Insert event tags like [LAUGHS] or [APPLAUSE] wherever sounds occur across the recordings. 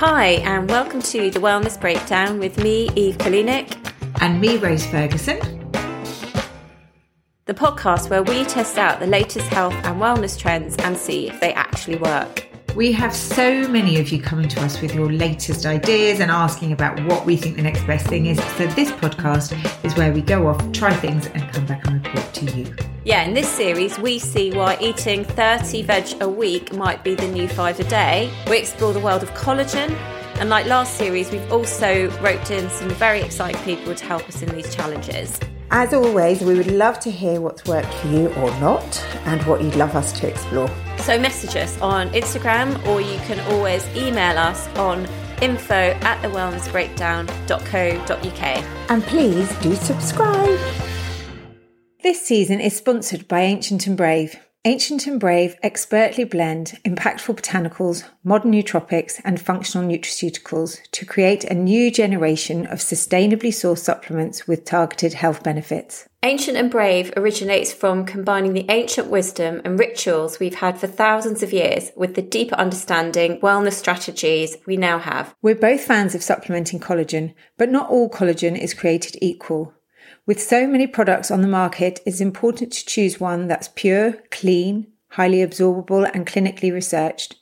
Hi, and welcome to the Wellness Breakdown with me, Eve Kalinik, and me, Rose Ferguson. The podcast where we test out the latest health and wellness trends and see if they actually work. We have so many of you coming to us with your latest ideas and asking about what we think the next best thing is. So, this podcast is where we go off, try things, and come back and report to you. Yeah, in this series, we see why eating 30 veg a week might be the new five a day. We explore the world of collagen. And like last series, we've also roped in some very exciting people to help us in these challenges. As always, we would love to hear what's worked for you or not, and what you'd love us to explore. So message us on Instagram, or you can always email us on info at thewellnessbreakdown.co.uk. And please do subscribe. This season is sponsored by Ancient and Brave. Ancient and Brave expertly blend impactful botanicals, modern nootropics, and functional nutraceuticals to create a new generation of sustainably sourced supplements with targeted health benefits. Ancient and Brave originates from combining the ancient wisdom and rituals we've had for thousands of years with the deeper understanding, wellness strategies we now have. We're both fans of supplementing collagen, but not all collagen is created equal. With so many products on the market, it's important to choose one that's pure, clean, highly absorbable, and clinically researched.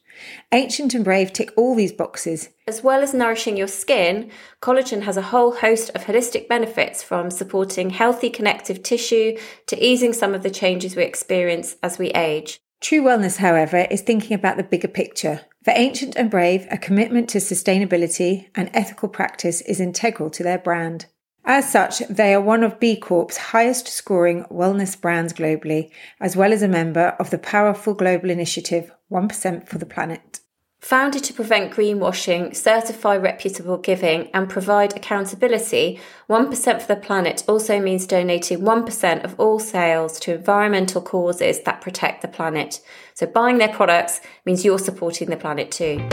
Ancient and Brave tick all these boxes. As well as nourishing your skin, collagen has a whole host of holistic benefits from supporting healthy connective tissue to easing some of the changes we experience as we age. True wellness, however, is thinking about the bigger picture. For Ancient and Brave, a commitment to sustainability and ethical practice is integral to their brand. As such, they are one of B Corp's highest scoring wellness brands globally, as well as a member of the powerful global initiative 1% for the Planet. Founded to prevent greenwashing, certify reputable giving, and provide accountability, 1% for the Planet also means donating 1% of all sales to environmental causes that protect the planet. So buying their products means you're supporting the planet too.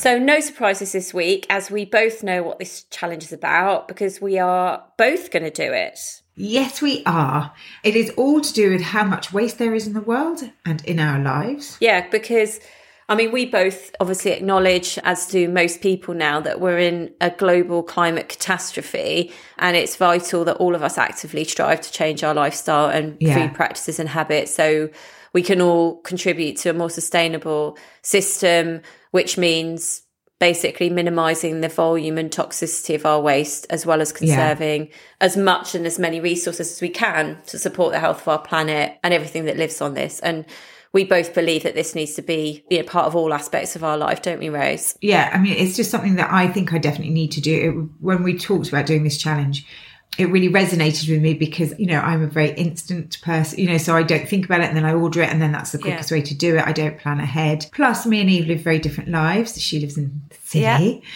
So, no surprises this week, as we both know what this challenge is about because we are both going to do it. Yes, we are. It is all to do with how much waste there is in the world and in our lives. Yeah, because I mean, we both obviously acknowledge, as do most people now, that we're in a global climate catastrophe and it's vital that all of us actively strive to change our lifestyle and yeah. food practices and habits so we can all contribute to a more sustainable system which means basically minimizing the volume and toxicity of our waste as well as conserving yeah. as much and as many resources as we can to support the health of our planet and everything that lives on this and we both believe that this needs to be you know, part of all aspects of our life, don't we, Rose? Yeah, I mean, it's just something that I think I definitely need to do. It, when we talked about doing this challenge, it really resonated with me because you know I'm a very instant person, you know, so I don't think about it and then I order it and then that's the quickest yeah. way to do it. I don't plan ahead. Plus, me and Eve live very different lives. She lives in the city. Yeah.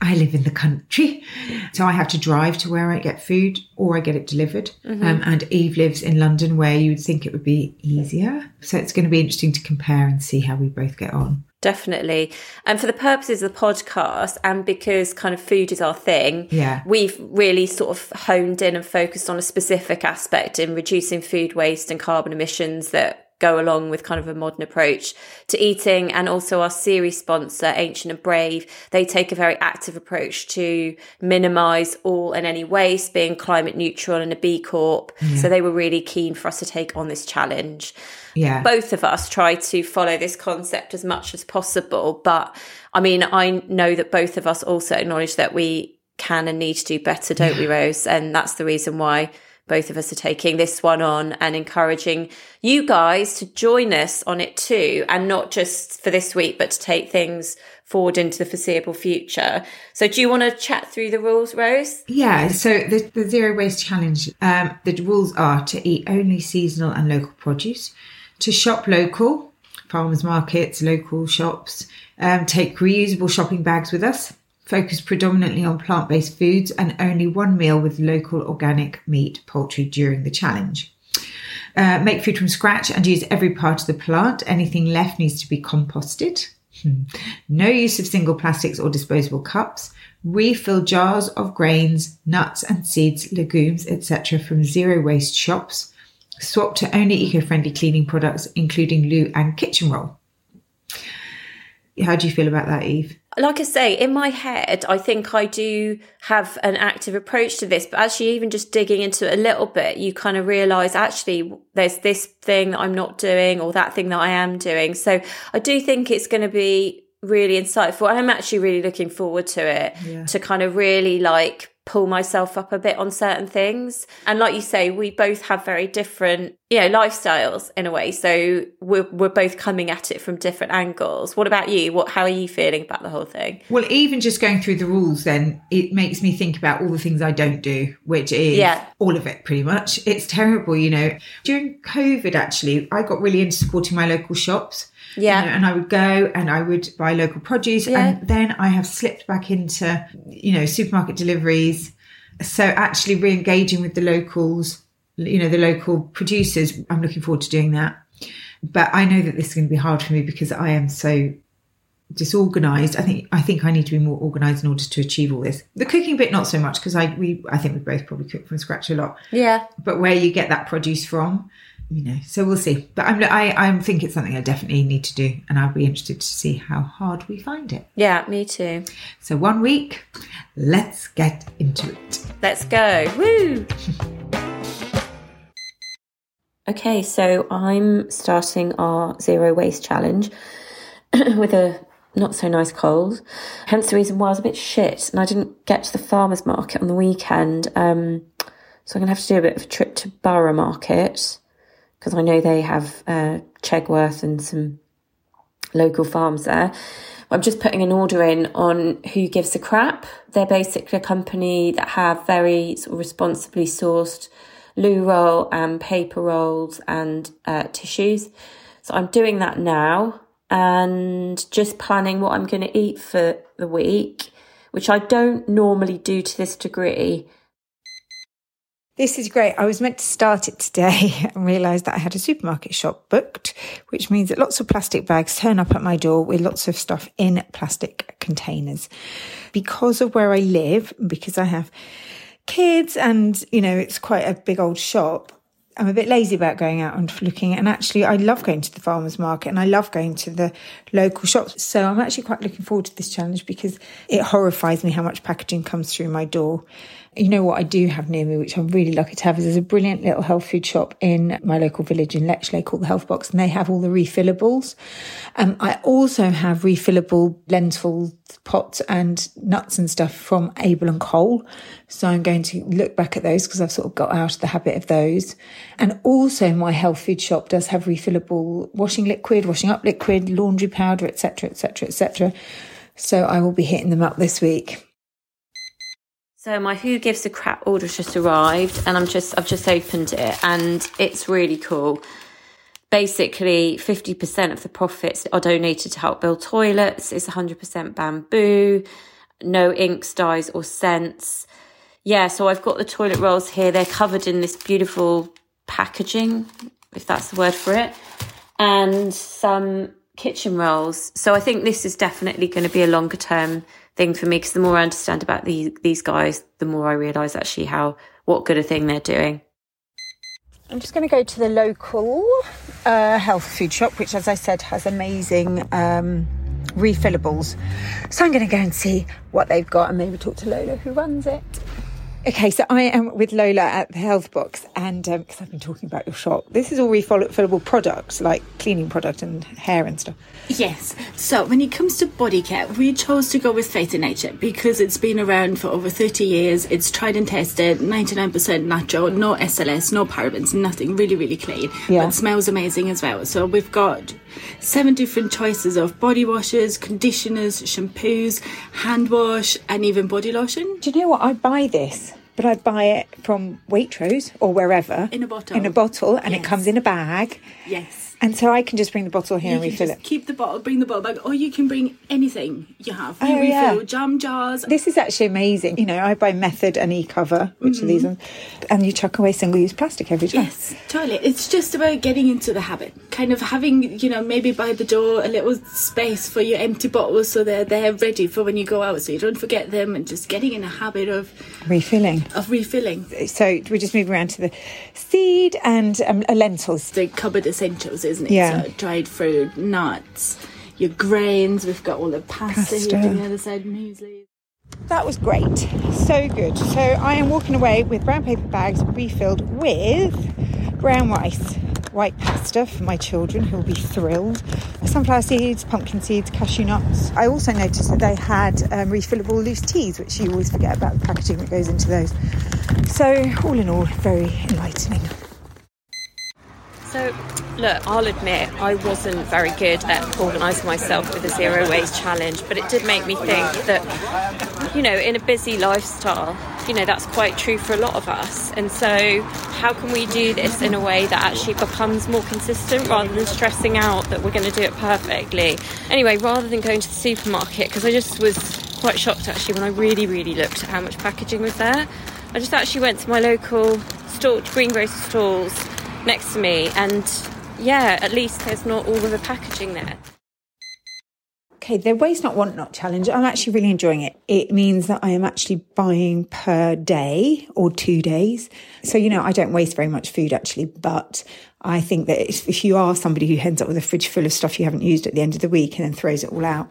I live in the country, so I have to drive to where I get food or I get it delivered. Mm-hmm. Um, and Eve lives in London, where you would think it would be easier. So it's going to be interesting to compare and see how we both get on. Definitely. And for the purposes of the podcast and because kind of food is our thing, yeah. we've really sort of honed in and focused on a specific aspect in reducing food waste and carbon emissions that go along with kind of a modern approach to eating. And also our series sponsor ancient and brave they take a very active approach to minimize all and any waste being climate neutral and a b corp. Yeah. so they were really keen for us to take on this challenge. Yeah. Both of us try to follow this concept as much as possible but i mean i know that both of us also acknowledge that we can and need to do better don't yeah. we rose? And that's the reason why both of us are taking this one on and encouraging you guys to join us on it too, and not just for this week, but to take things forward into the foreseeable future. So, do you want to chat through the rules, Rose? Yeah. So, the, the zero waste challenge, um, the rules are to eat only seasonal and local produce, to shop local, farmers markets, local shops, um, take reusable shopping bags with us focus predominantly on plant based foods and only one meal with local organic meat, poultry during the challenge. Uh, make food from scratch and use every part of the plant. Anything left needs to be composted. Hmm. No use of single plastics or disposable cups. Refill jars of grains, nuts and seeds, legumes, etc. from zero waste shops. Swap to only eco friendly cleaning products, including loo and kitchen roll. How do you feel about that, Eve? Like I say, in my head, I think I do have an active approach to this, but actually, even just digging into it a little bit, you kind of realize actually there's this thing that I'm not doing or that thing that I am doing. So I do think it's going to be really insightful. I'm actually really looking forward to it Yeah. to kind of really like pull myself up a bit on certain things. And like you say, we both have very different, you know, lifestyles in a way. So we're we're both coming at it from different angles. What about you? What how are you feeling about the whole thing? Well, even just going through the rules, then it makes me think about all the things I don't do, which is Yeah. all of it pretty much. It's terrible, you know. During COVID, actually, I got really into supporting my local shops. You Yeah. know, and I would go and I would buy local produce. Yeah. And then I have slipped back into, you know, supermarket deliveries. So actually re engaging with the locals, you know, the local producers, I'm looking forward to doing that. But I know that this is going to be hard for me because I am so disorganized. I think I think I need to be more organized in order to achieve all this. The cooking bit not so much because I we I think we both probably cook from scratch a lot. Yeah. But where you get that produce from, you know, so we'll see. But I'm I I think it's something I definitely need to do, and I'll be interested to see how hard we find it. Yeah, me too. So one week, let's get into it. Let's go. Woo! [LAUGHS] okay, so I'm starting our zero waste challenge [CLEARS THROAT] with a not so nice cold. Hence the reason why I was a bit shit and I didn't get to the farmer's market on the weekend. Um, so I'm going to have to do a bit of a trip to Borough Market because I know they have uh, Chegworth and some local farms there. I'm just putting an order in on Who Gives a Crap. They're basically a company that have very sort of responsibly sourced loo roll and paper rolls and uh, tissues. So I'm doing that now and just planning what I'm going to eat for the week, which I don't normally do to this degree. This is great. I was meant to start it today [LAUGHS] and realised that I had a supermarket shop booked, which means that lots of plastic bags turn up at my door with lots of stuff in plastic containers. Because of where I live, because I have kids and, you know, it's quite a big old shop, I'm a bit lazy about going out and looking. And actually, I love going to the farmers market and I love going to the local shops. So I'm actually quite looking forward to this challenge because it horrifies me how much packaging comes through my door. You know what I do have near me, which I'm really lucky to have, is there's a brilliant little health food shop in my local village in Lechlade called the Health Box, and they have all the refillables. Um, I also have refillable lentil pots and nuts and stuff from Abel and Cole. So I'm going to look back at those because I've sort of got out of the habit of those. And also my health food shop does have refillable washing liquid, washing up liquid, laundry powder, etc., etc., etc. So I will be hitting them up this week. So my Who Gives a Crap order just arrived and I'm just I've just opened it and it's really cool. Basically, 50% of the profits are donated to help build toilets. It's 100% bamboo, no inks, dyes or scents. Yeah, so I've got the toilet rolls here. They're covered in this beautiful packaging, if that's the word for it, and some kitchen rolls. So I think this is definitely going to be a longer term thing for me because the more I understand about these these guys, the more I realise actually how what good a thing they're doing. I'm just going to go to the local uh, health food shop, which, as I said, has amazing um, refillables. So I'm going to go and see what they've got and maybe talk to Lola, who runs it. Okay, so I am with Lola at the health box, and um, because I've been talking about your shop, this is all refillable products like cleaning product and hair and stuff. Yes. So when it comes to body care, we chose to go with Faith in Nature because it's been around for over 30 years. It's tried and tested, 99% natural, no SLS, no parabens, nothing. Really, really clean. Yeah. But smells amazing as well. So we've got seven different choices of body washes, conditioners, shampoos, hand wash, and even body lotion. Do you know what? I buy this, but I buy it from Waitrose or wherever In a bottle. In a bottle, and it comes in a bag, Yes. And so I can just bring the bottle here You and refill just it. keep the bottle, bring the bottle back, or you can bring anything you have. We Oh, yeah. jam jars, This is actually amazing. You know, I buy Method and Ecover, which are these ones, and you chuck away single-use plastic every time. Yes, totally. It's just about getting into the habit. Kind of having, you know, maybe by the door a little space for your empty bottles so they're they're ready for when you go out so you don't forget them and just getting in a habit of, Refilling. of refilling. So we're just moving around to the seed and um, lentils. The cupboard essentials, isn't it? Yeah. So dried fruit, nuts, your grains. We've got all the pasta, Pasta. here on the other side, muesli. That was great. So good. So I am walking away with brown paper bags refilled with brown rice, white pasta for my children who will be thrilled, sunflower seeds, pumpkin seeds, cashew nuts. I also noticed that they had um, refillable loose teas, which you always forget about the packaging that goes into those. So, all in all, very enlightening. So, look, I'll admit I wasn't very good at organising myself with the zero waste challenge, but it did make me think that, you know, in a busy lifestyle, you know, that's quite true for a lot of us. And so, how can we do this in a way that actually becomes more consistent rather than stressing out that we're going to do it perfectly? Anyway, rather than going to the supermarket, because I just was quite shocked actually when I really, really looked at how much packaging was there. I just actually went to my local store, greengrocer stalls next to me, and yeah, at least there's not all of the packaging there. Okay, the waste not want not challenge. I'm actually really enjoying it. It means that I am actually buying per day or two days. So, you know, I don't waste very much food actually, but I think that if, you are somebody who ends up with a fridge full of stuff you haven't used at the end of the week and then throws it all out,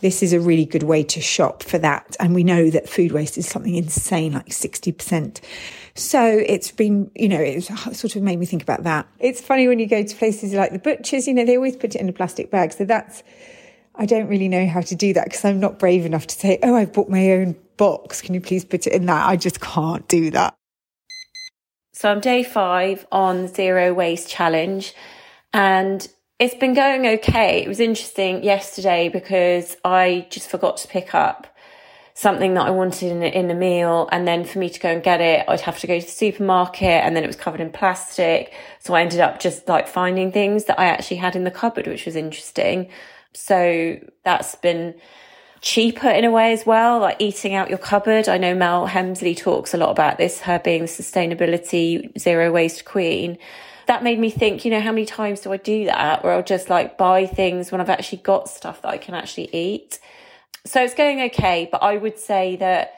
this is a really good way to shop for that. And we know that food waste is something insane, like 60%. So it's been, you know, it's sort of made me think about that. It's funny when you go to places like the butchers, you know, they always put it in a plastic bag. So that's, I don't really know how to do that because I'm not brave enough to say, oh, I've bought my own box. Can you please put it in that? I just can't do that. So I'm day five on zero waste challenge and it's been going okay. It was interesting yesterday because I just forgot to pick up something that I wanted in a, in meal. And then for me to go and get it, I'd have to go to the supermarket and then it was covered in plastic. So I ended up just like finding things that I actually had in the cupboard, which was interesting. So that's been cheaper in a way as well, like eating out your cupboard. I know Mel Hemsley talks a lot about this, her being the sustainability zero waste queen. That made me think, you know, how many times do I do that where I'll just like buy things when I've actually got stuff that I can actually eat? So it's going okay, but I would say that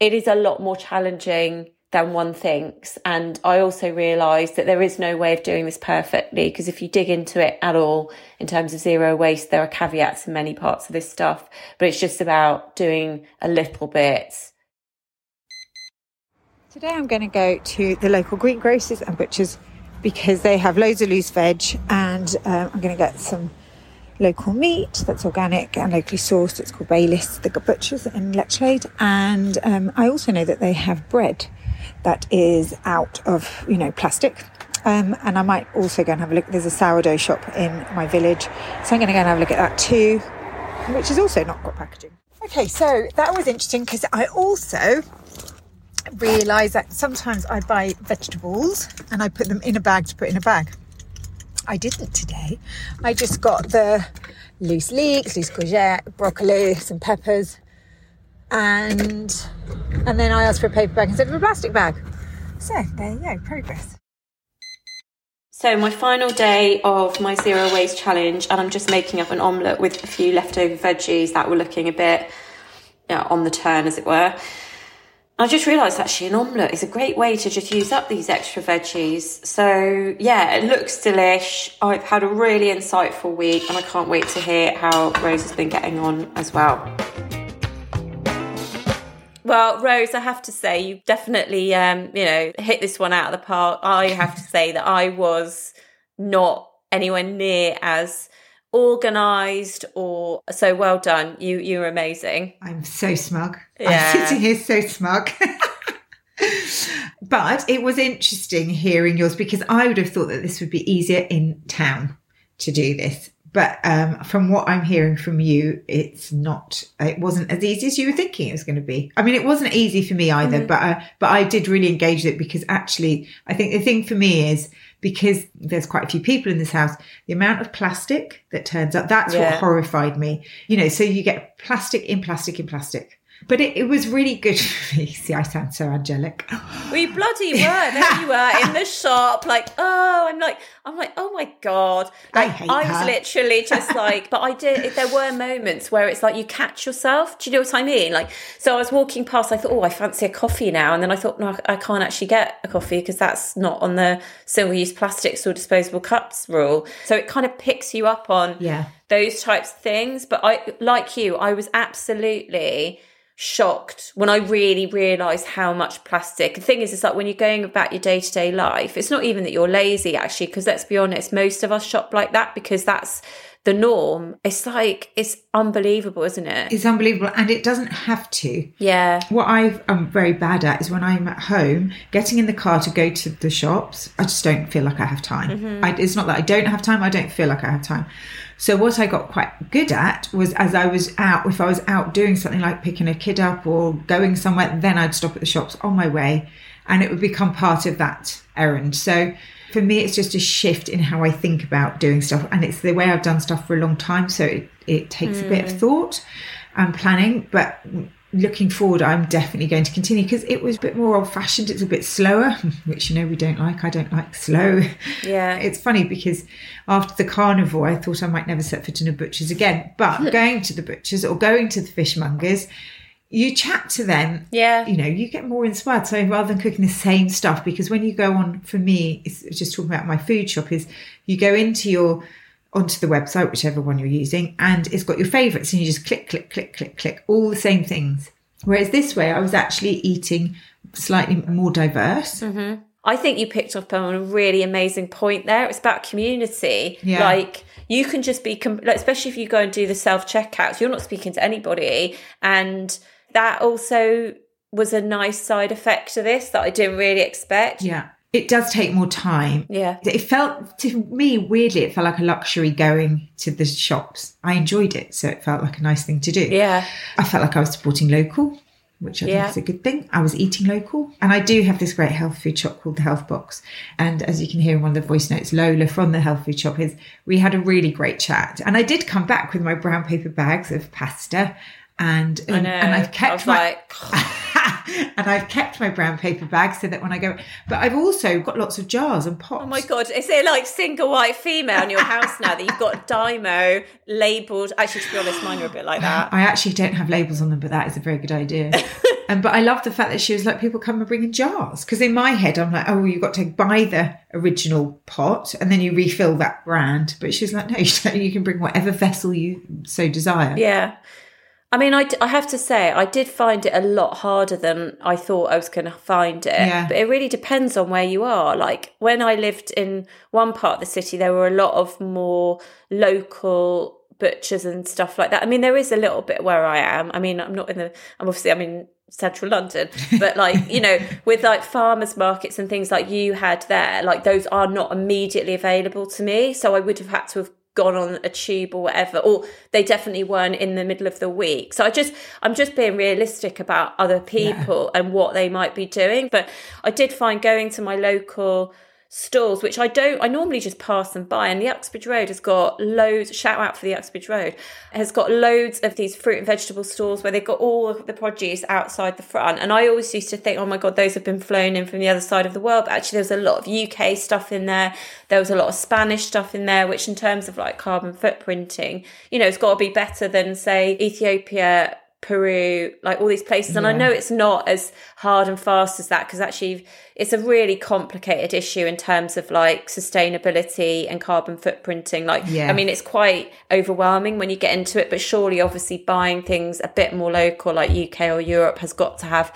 it is a lot more challenging than one thinks. And I also realised that there is no way of doing this perfectly because if you dig into it at all in terms of zero waste, there are caveats in many parts of this stuff, but it's just about doing a little bit. Today I'm going to go to the local greengrocers and butchers because they have loads of loose veg and um, I'm going to get some local meat that's organic and locally sourced. It's called Baylis, the butchers in Lechlade. And um, I also know that they have bread that is out of, you know, plastic. Um, and I might also go and have a look. There's a sourdough shop in my village. So I'm going to go and have a look at that too, which is also not got packaging. Okay, so that was interesting because I also realised that sometimes I buy vegetables and I put them in a bag to put in a bag. I didn't today. I just got the loose leeks, loose courgette, broccoli, some peppers, and and then I asked for a paper bag instead of a plastic bag. So there you go, progress. So my final day of my zero waste challenge, and I'm just making up an omelette with a few leftover veggies that were looking a bit you know, on the turn, as it were. I just realised actually an omelette is a great way to just use up these extra veggies. So yeah, it looks delish. I've had a really insightful week, and I can't wait to hear how Rose has been getting on as well. Well, Rose, I have to say you've definitely, um, you know, hit this one out of the park. I have to say that I was not anywhere near as organized or so well done. You you were amazing. I'm so smug. [LAUGHS] Yeah. I'm sitting here so smug. [LAUGHS] but it was interesting hearing yours because I would have thought that this would be easier in town to do this. But um, from what I'm hearing from you, it's not. It wasn't as easy as you were thinking it was going to be. I mean, it wasn't easy for me either. But uh, but I did really engage with it because actually, I think the thing for me is because there's quite a few people in this house. The amount of plastic that turns up, that's Yeah. what horrified me. You know, so you get plastic in plastic in plastic. But it, it was really good [LAUGHS] for me. See, I sound so angelic. [GASPS] We bloody were. There you were in the shop, like, oh, I'm like, I'm like, oh my god. I Like, hate was her. literally just like, but I did. If There were moments where it's like you catch yourself. Do you know what I mean? Like, so I was walking past. I thought, oh, I fancy a coffee now, and then I thought, no, I can't actually get a coffee because that's not on the single-use plastics or disposable cups rule. So it kind of picks you up on Yeah. those types of things. But I, like you, I was absolutely shocked when I really realised how much plastic. The thing is, it's like when you're going about your day to day life, it's not even that you're lazy, actually, because let's be honest, most of us shop like that because that's the norm. It's like, it's unbelievable, isn't it? It's unbelievable. And it doesn't have to. yeah. What I am very bad at is when I'm at home, getting in the car to go to the shops, I just don't feel like I have time. Mm-hmm. I, it's not that I don't have time, I don't feel like I have time. So, what I got quite good at was as I was out, if I was out doing something like picking a kid up or going somewhere, then I'd stop at the shops on my way and it would become part of that errand. So, for me, it's just a shift in how I think about doing stuff. And it's the way I've done stuff for a long time. So, it, it takes a bit of mm. thought and planning. But looking forward, I'm definitely going to continue because it was a bit more old fashioned. It's a bit slower, [LAUGHS] which you know we don't like. I don't like slow. Yeah. [LAUGHS] It's funny because after the carnival, I thought I might never set foot in a butcher's again. But [LAUGHS] going to the butchers or going to the fishmongers, you chat to them. Yeah. You know, you get more inspired. So rather than cooking the same stuff, because when you go on, for me, it's it's just talking about my food shop, is you go into your onto the website, whichever one you're using, and it's got your favourites, and you just click, click, click, click, click, all the same things. Whereas this way, I was actually eating slightly more diverse. Mm-hmm. I think you picked up on a really amazing point there. It's about community. Yeah. Like you can just be, com- like, especially if you go and do the self checkouts, you're not speaking to anybody. And that also was a nice side effect to this that I didn't really expect. Yeah. It does take more time. Yeah. It felt to me weirdly, it felt like a luxury going to the shops. I enjoyed it, so it felt like a nice thing to do. Yeah. I felt like I was supporting local, which I Yeah. think is a good thing. I was eating local, and I do have this great health food shop called the Health Box. And as you can hear in one of the voice notes, Lola from the health food shop is we had a really great chat, and I did come back with my brown paper bags of pasta. And I and, know. and I've I kept was my like, [LAUGHS] [LAUGHS] and I've kept my brown paper bag so that when I go, but I've also got lots of jars and pots. Oh my god, is it like single white female in your house now that you've got [LAUGHS] Dymo labelled? Actually, to be honest, mine are a bit like that. I actually don't have labels on them, but that is a very good idea. [LAUGHS] and but I love the fact that she was like, people come and bring in jars because in my head I'm like, oh, you've got to buy the original pot and then you refill that brand. But she's like, no, you. You can bring whatever vessel you so desire. Yeah. I mean, I, d- I have to say, I did find it a lot harder than I thought I was going to find it. Yeah. But it really depends on where you are. Like when I lived in one part of the city, there were a lot of more local butchers and stuff like that. I mean, there is a little bit where I am. I mean, I'm not in the, I'm obviously, I'm in central London, [LAUGHS] but like, you know, with like farmers markets and things like you had there, like those are not immediately available to me. So I would have had to have gone on a tube or whatever or they definitely weren't in the middle of the week. So i just i'm just being realistic about other people and what they might be doing. But i did find going to my local stalls which i don't i normally just pass them by and the uxbridge road has got loads shout out for the uxbridge road has got loads of these fruit and vegetable stalls where they've got all the produce outside the front and i always used to think oh my god those have been flown in from the other side of the world but actually there's a lot of uk stuff in there. There was a lot of spanish stuff in there which in terms of like carbon footprinting you know it's got to be better than say ethiopia Peru, like all these places. And I know it's not as hard and fast as that because actually it's a really complicated issue in terms of like sustainability and carbon footprinting. Like, Yeah. I mean, it's quite overwhelming when you get into it, but surely, obviously, buying things a bit more local, like UK or Europe, has got to have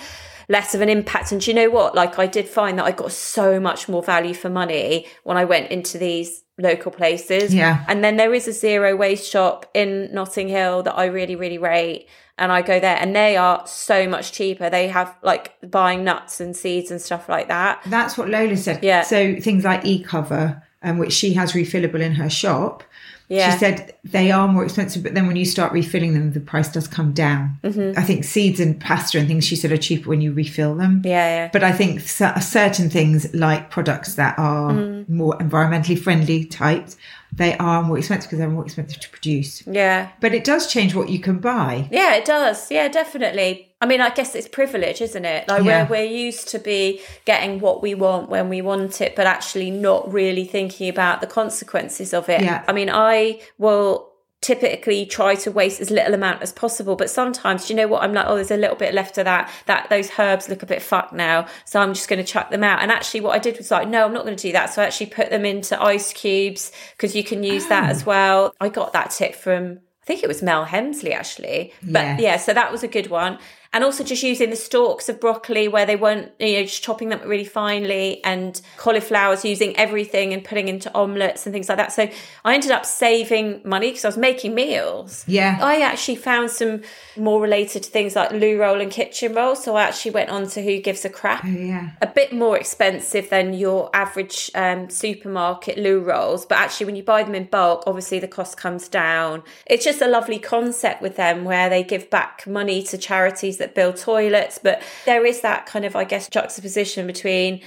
less of an impact. And do you know what? Like, I did find that I got so much more value for money when I went into these local places. Yeah. And then there is a zero waste shop in Notting Hill that I really, really rate. And I go there and they are so much cheaper. They have like buying nuts and seeds and stuff like that. That's what Lola said. Yeah. So things like e-cover, um, which she has refillable in her shop. Yeah. She said they are more expensive, but then when you start refilling them, the price does come down. Mm-hmm. I think seeds and pasta and things she said are cheaper when you refill them. Yeah, yeah. But I think cer- certain things like products that are Mm. more environmentally friendly types they are more expensive because they're more expensive to produce. Yeah. But it does change what you can buy. Yeah, it does. Yeah, definitely. I mean, I guess it's privilege, isn't it? Like Yeah. we're we're used to be getting what we want when we want it, but actually not really thinking about the consequences of it. Yeah. I mean, I will typically try to waste as little amount as possible but sometimes you know what i'm like oh there's a little bit left of that that those herbs look a bit fucked now so i'm just going to chuck them out. And actually what i did was like no i'm not going to do that. So i actually put them into ice cubes because you can use that as ah. well. I got that tip from I think it was Mel Hemsley actually. But Yes. yeah, so that was a good one. And also just using the stalks of broccoli where they weren't, you know, just chopping them really finely and cauliflowers, using everything and putting into omelets and things like that. So I ended up saving money because I was making meals. Yeah. I actually found some more related to things like loo roll and kitchen roll. So I actually went on to Who Gives a Crap Oh, yeah. a bit more expensive than your average um, supermarket loo rolls, but actually, when you buy them in bulk, obviously the cost comes down. It's just a lovely concept with them where they give back money to charities that build toilets, but there is that kind of, I guess, juxtaposition between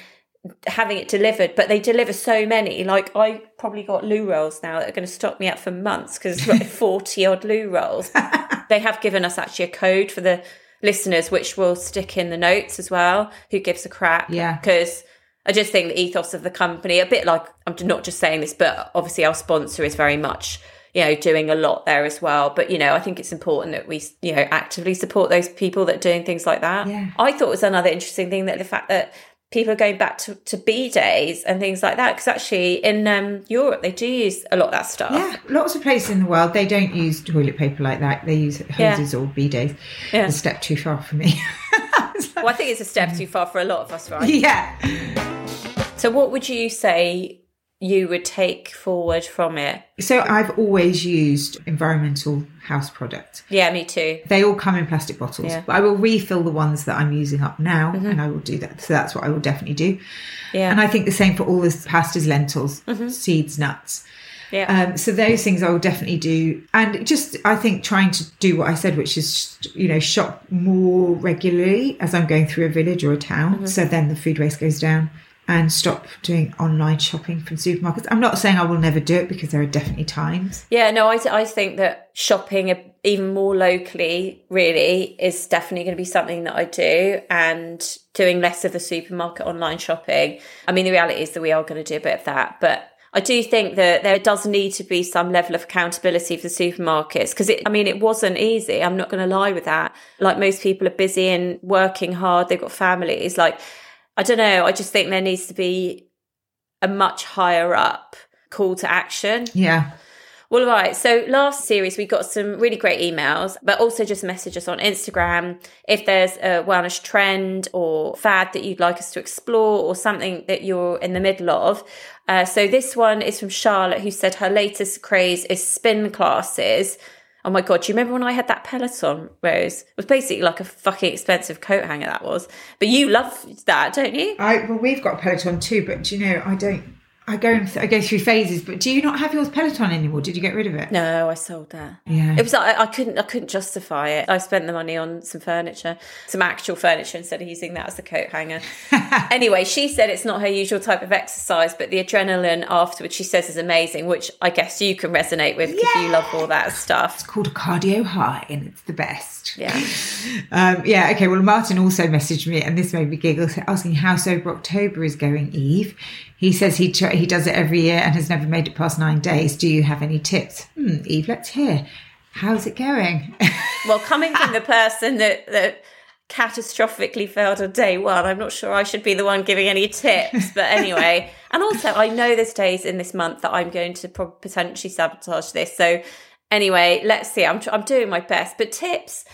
having it delivered, but they deliver so many. Like I probably got loo rolls now that are going to stock me up for months because it's like [LAUGHS] forty odd loo rolls. [LAUGHS] they have given us actually a code for the listeners, which we'll stick in the notes as well. Who gives a crap? Yeah. because. I just think the ethos of the company, a bit like I'm not just saying this, but obviously our sponsor is very much, you know, doing a lot there as well. But you know, I think it's important that we, you know, actively support those people that are doing things like that. Yeah. I thought was another interesting thing that the fact that people are going back to, to bidets and things like that. Because actually in um, Europe, they do use a lot of that stuff. Yeah, lots of places in the world they don't use toilet paper like that. They use hoses or bidets. Yeah. A step too far for me. [LAUGHS] Well, I think it's a step too far for a lot of us, right? yeah. So, what would you say you would take forward from it? So I've always used environmental house product. Yeah, me too. They all come in plastic bottles, Yeah. but I will refill the ones that I'm using up now, mm-hmm. and I will do that. So that's what I will definitely do. Yeah. And I think the same for all the pastas, lentils, mm-hmm. seeds, nuts. Yeah. Um, so those things I will definitely do, and just I think trying to do what I said, which is you know shop more regularly as I'm going through a village or a town. Mm-hmm. So then the food waste goes down, and stop doing online shopping from supermarkets. I'm not saying I will never do it because there are definitely times. Yeah, no, I, I think that shopping uh, even more locally really is definitely going to be something that I do and doing less of the supermarket online shopping. I mean, the reality is that we are going to do a bit of that, but I do think that there does need to be some level of accountability for the supermarkets because it, I mean, it wasn't easy. I'm not going to lie with that. Like most people are busy and working hard. They've got families. Like, I don't know. I just think there needs to be a much higher up call to action. Yeah. Well, all right. So last series, we got some really great emails, but also just message us on Instagram if there's a wellness trend or fad that you'd like us to explore or something that you're in the middle of. Uh, so this one is from Charlotte, who said her latest craze is spin classes. Oh my god! Do you remember when I had that Peloton, Rose? It was basically like a fucking expensive coat hanger. That was, but you love that, don't you? I well, we've got Peloton too, but do you know, I don't. I go in, I go through phases. But do you not have yours Peloton anymore? Did you get rid of it? No, I sold that. Yeah. It was like I, I couldn't I couldn't justify it. I spent the money on some furniture, some actual furniture instead of using that as the coat hanger. [LAUGHS] anyway, she said it's not her usual type of exercise, but the adrenaline afterwards she says is amazing, which I guess you can resonate with because you love all that stuff. It's called cardio high, and it's the best. Yeah. [LAUGHS] Um, yeah, okay. Well, Martin also messaged me, and this made me giggle, asking how sober October is going. Eve, he says he tr- he does it every year and has never made it past nine days. Do you have any tips? Hmm, Eve, let's hear. How's it going? [LAUGHS] Well, coming from the person that that catastrophically failed on day one, I'm not sure I should be the one giving any tips. But anyway, [LAUGHS] and also I know there's days in this month that I'm going to potentially sabotage this. So anyway, let's see. I'm I'm doing my best, but tips.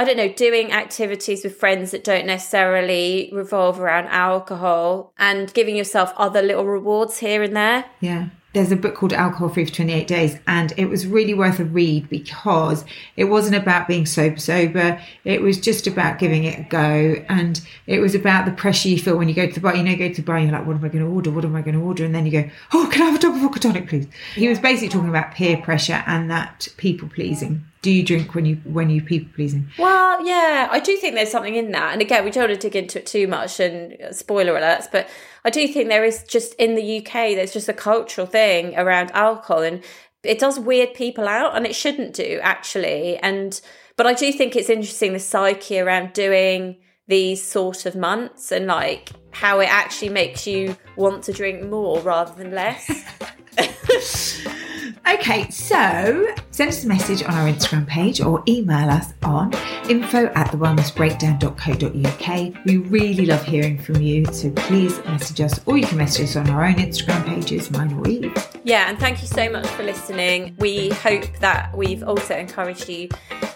I don't know, doing activities with friends that don't necessarily revolve around alcohol and giving yourself other little rewards here and there. Yeah. There's a book called Alcohol Free for 28 Days, and it was really worth a read because it wasn't about being sober, sober. It was just about giving it a go. And it was about the pressure you feel when you go to the bar. You know, you go to the bar and you're like, what am I going to order? What am I going to order? And then you go, oh, can I have a double vodka tonic, please? He was basically talking about peer pressure and that people pleasing do you drink when you when you people pleasing? Well, yeah, I do think there's something in that. And again, we don't want to dig into it too much and uh, spoiler alerts, but I do think there is just in the UK, there's just a cultural thing around alcohol and it does weird people out and it shouldn't do actually. And but I do think it's interesting the psyche around doing these sort of months and like how it actually makes you want to drink more rather than less. [LAUGHS] [LAUGHS] Okay, so send us a message on our Instagram page or email us on info at thewellnessbreakdown.co.uk. We really love hearing from you, so please message us or you can message us on our own Instagram pages, mine or Eve. Yeah, and thank you so much for listening. We hope that we've also encouraged you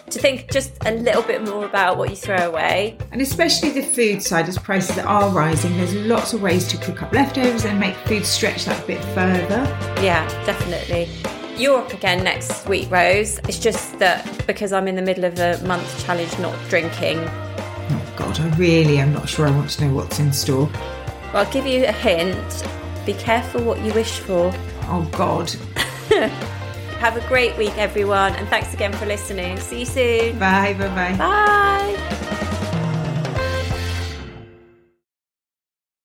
to think just a little bit more about what you throw away. And especially the food side, as prices are rising, there's lots of ways to cook up leftovers and make food stretch that bit further. Yeah, definitely. You're up again next week, Rose. It's just that because I'm in the middle of a month challenge not drinking. Oh God, I really am not sure I want to know what's in store. Well, I'll give you a hint. Be careful what you wish for. Oh God. [LAUGHS] Have a great week, everyone, and thanks again for listening. See you soon. Bye, bye, bye. Bye.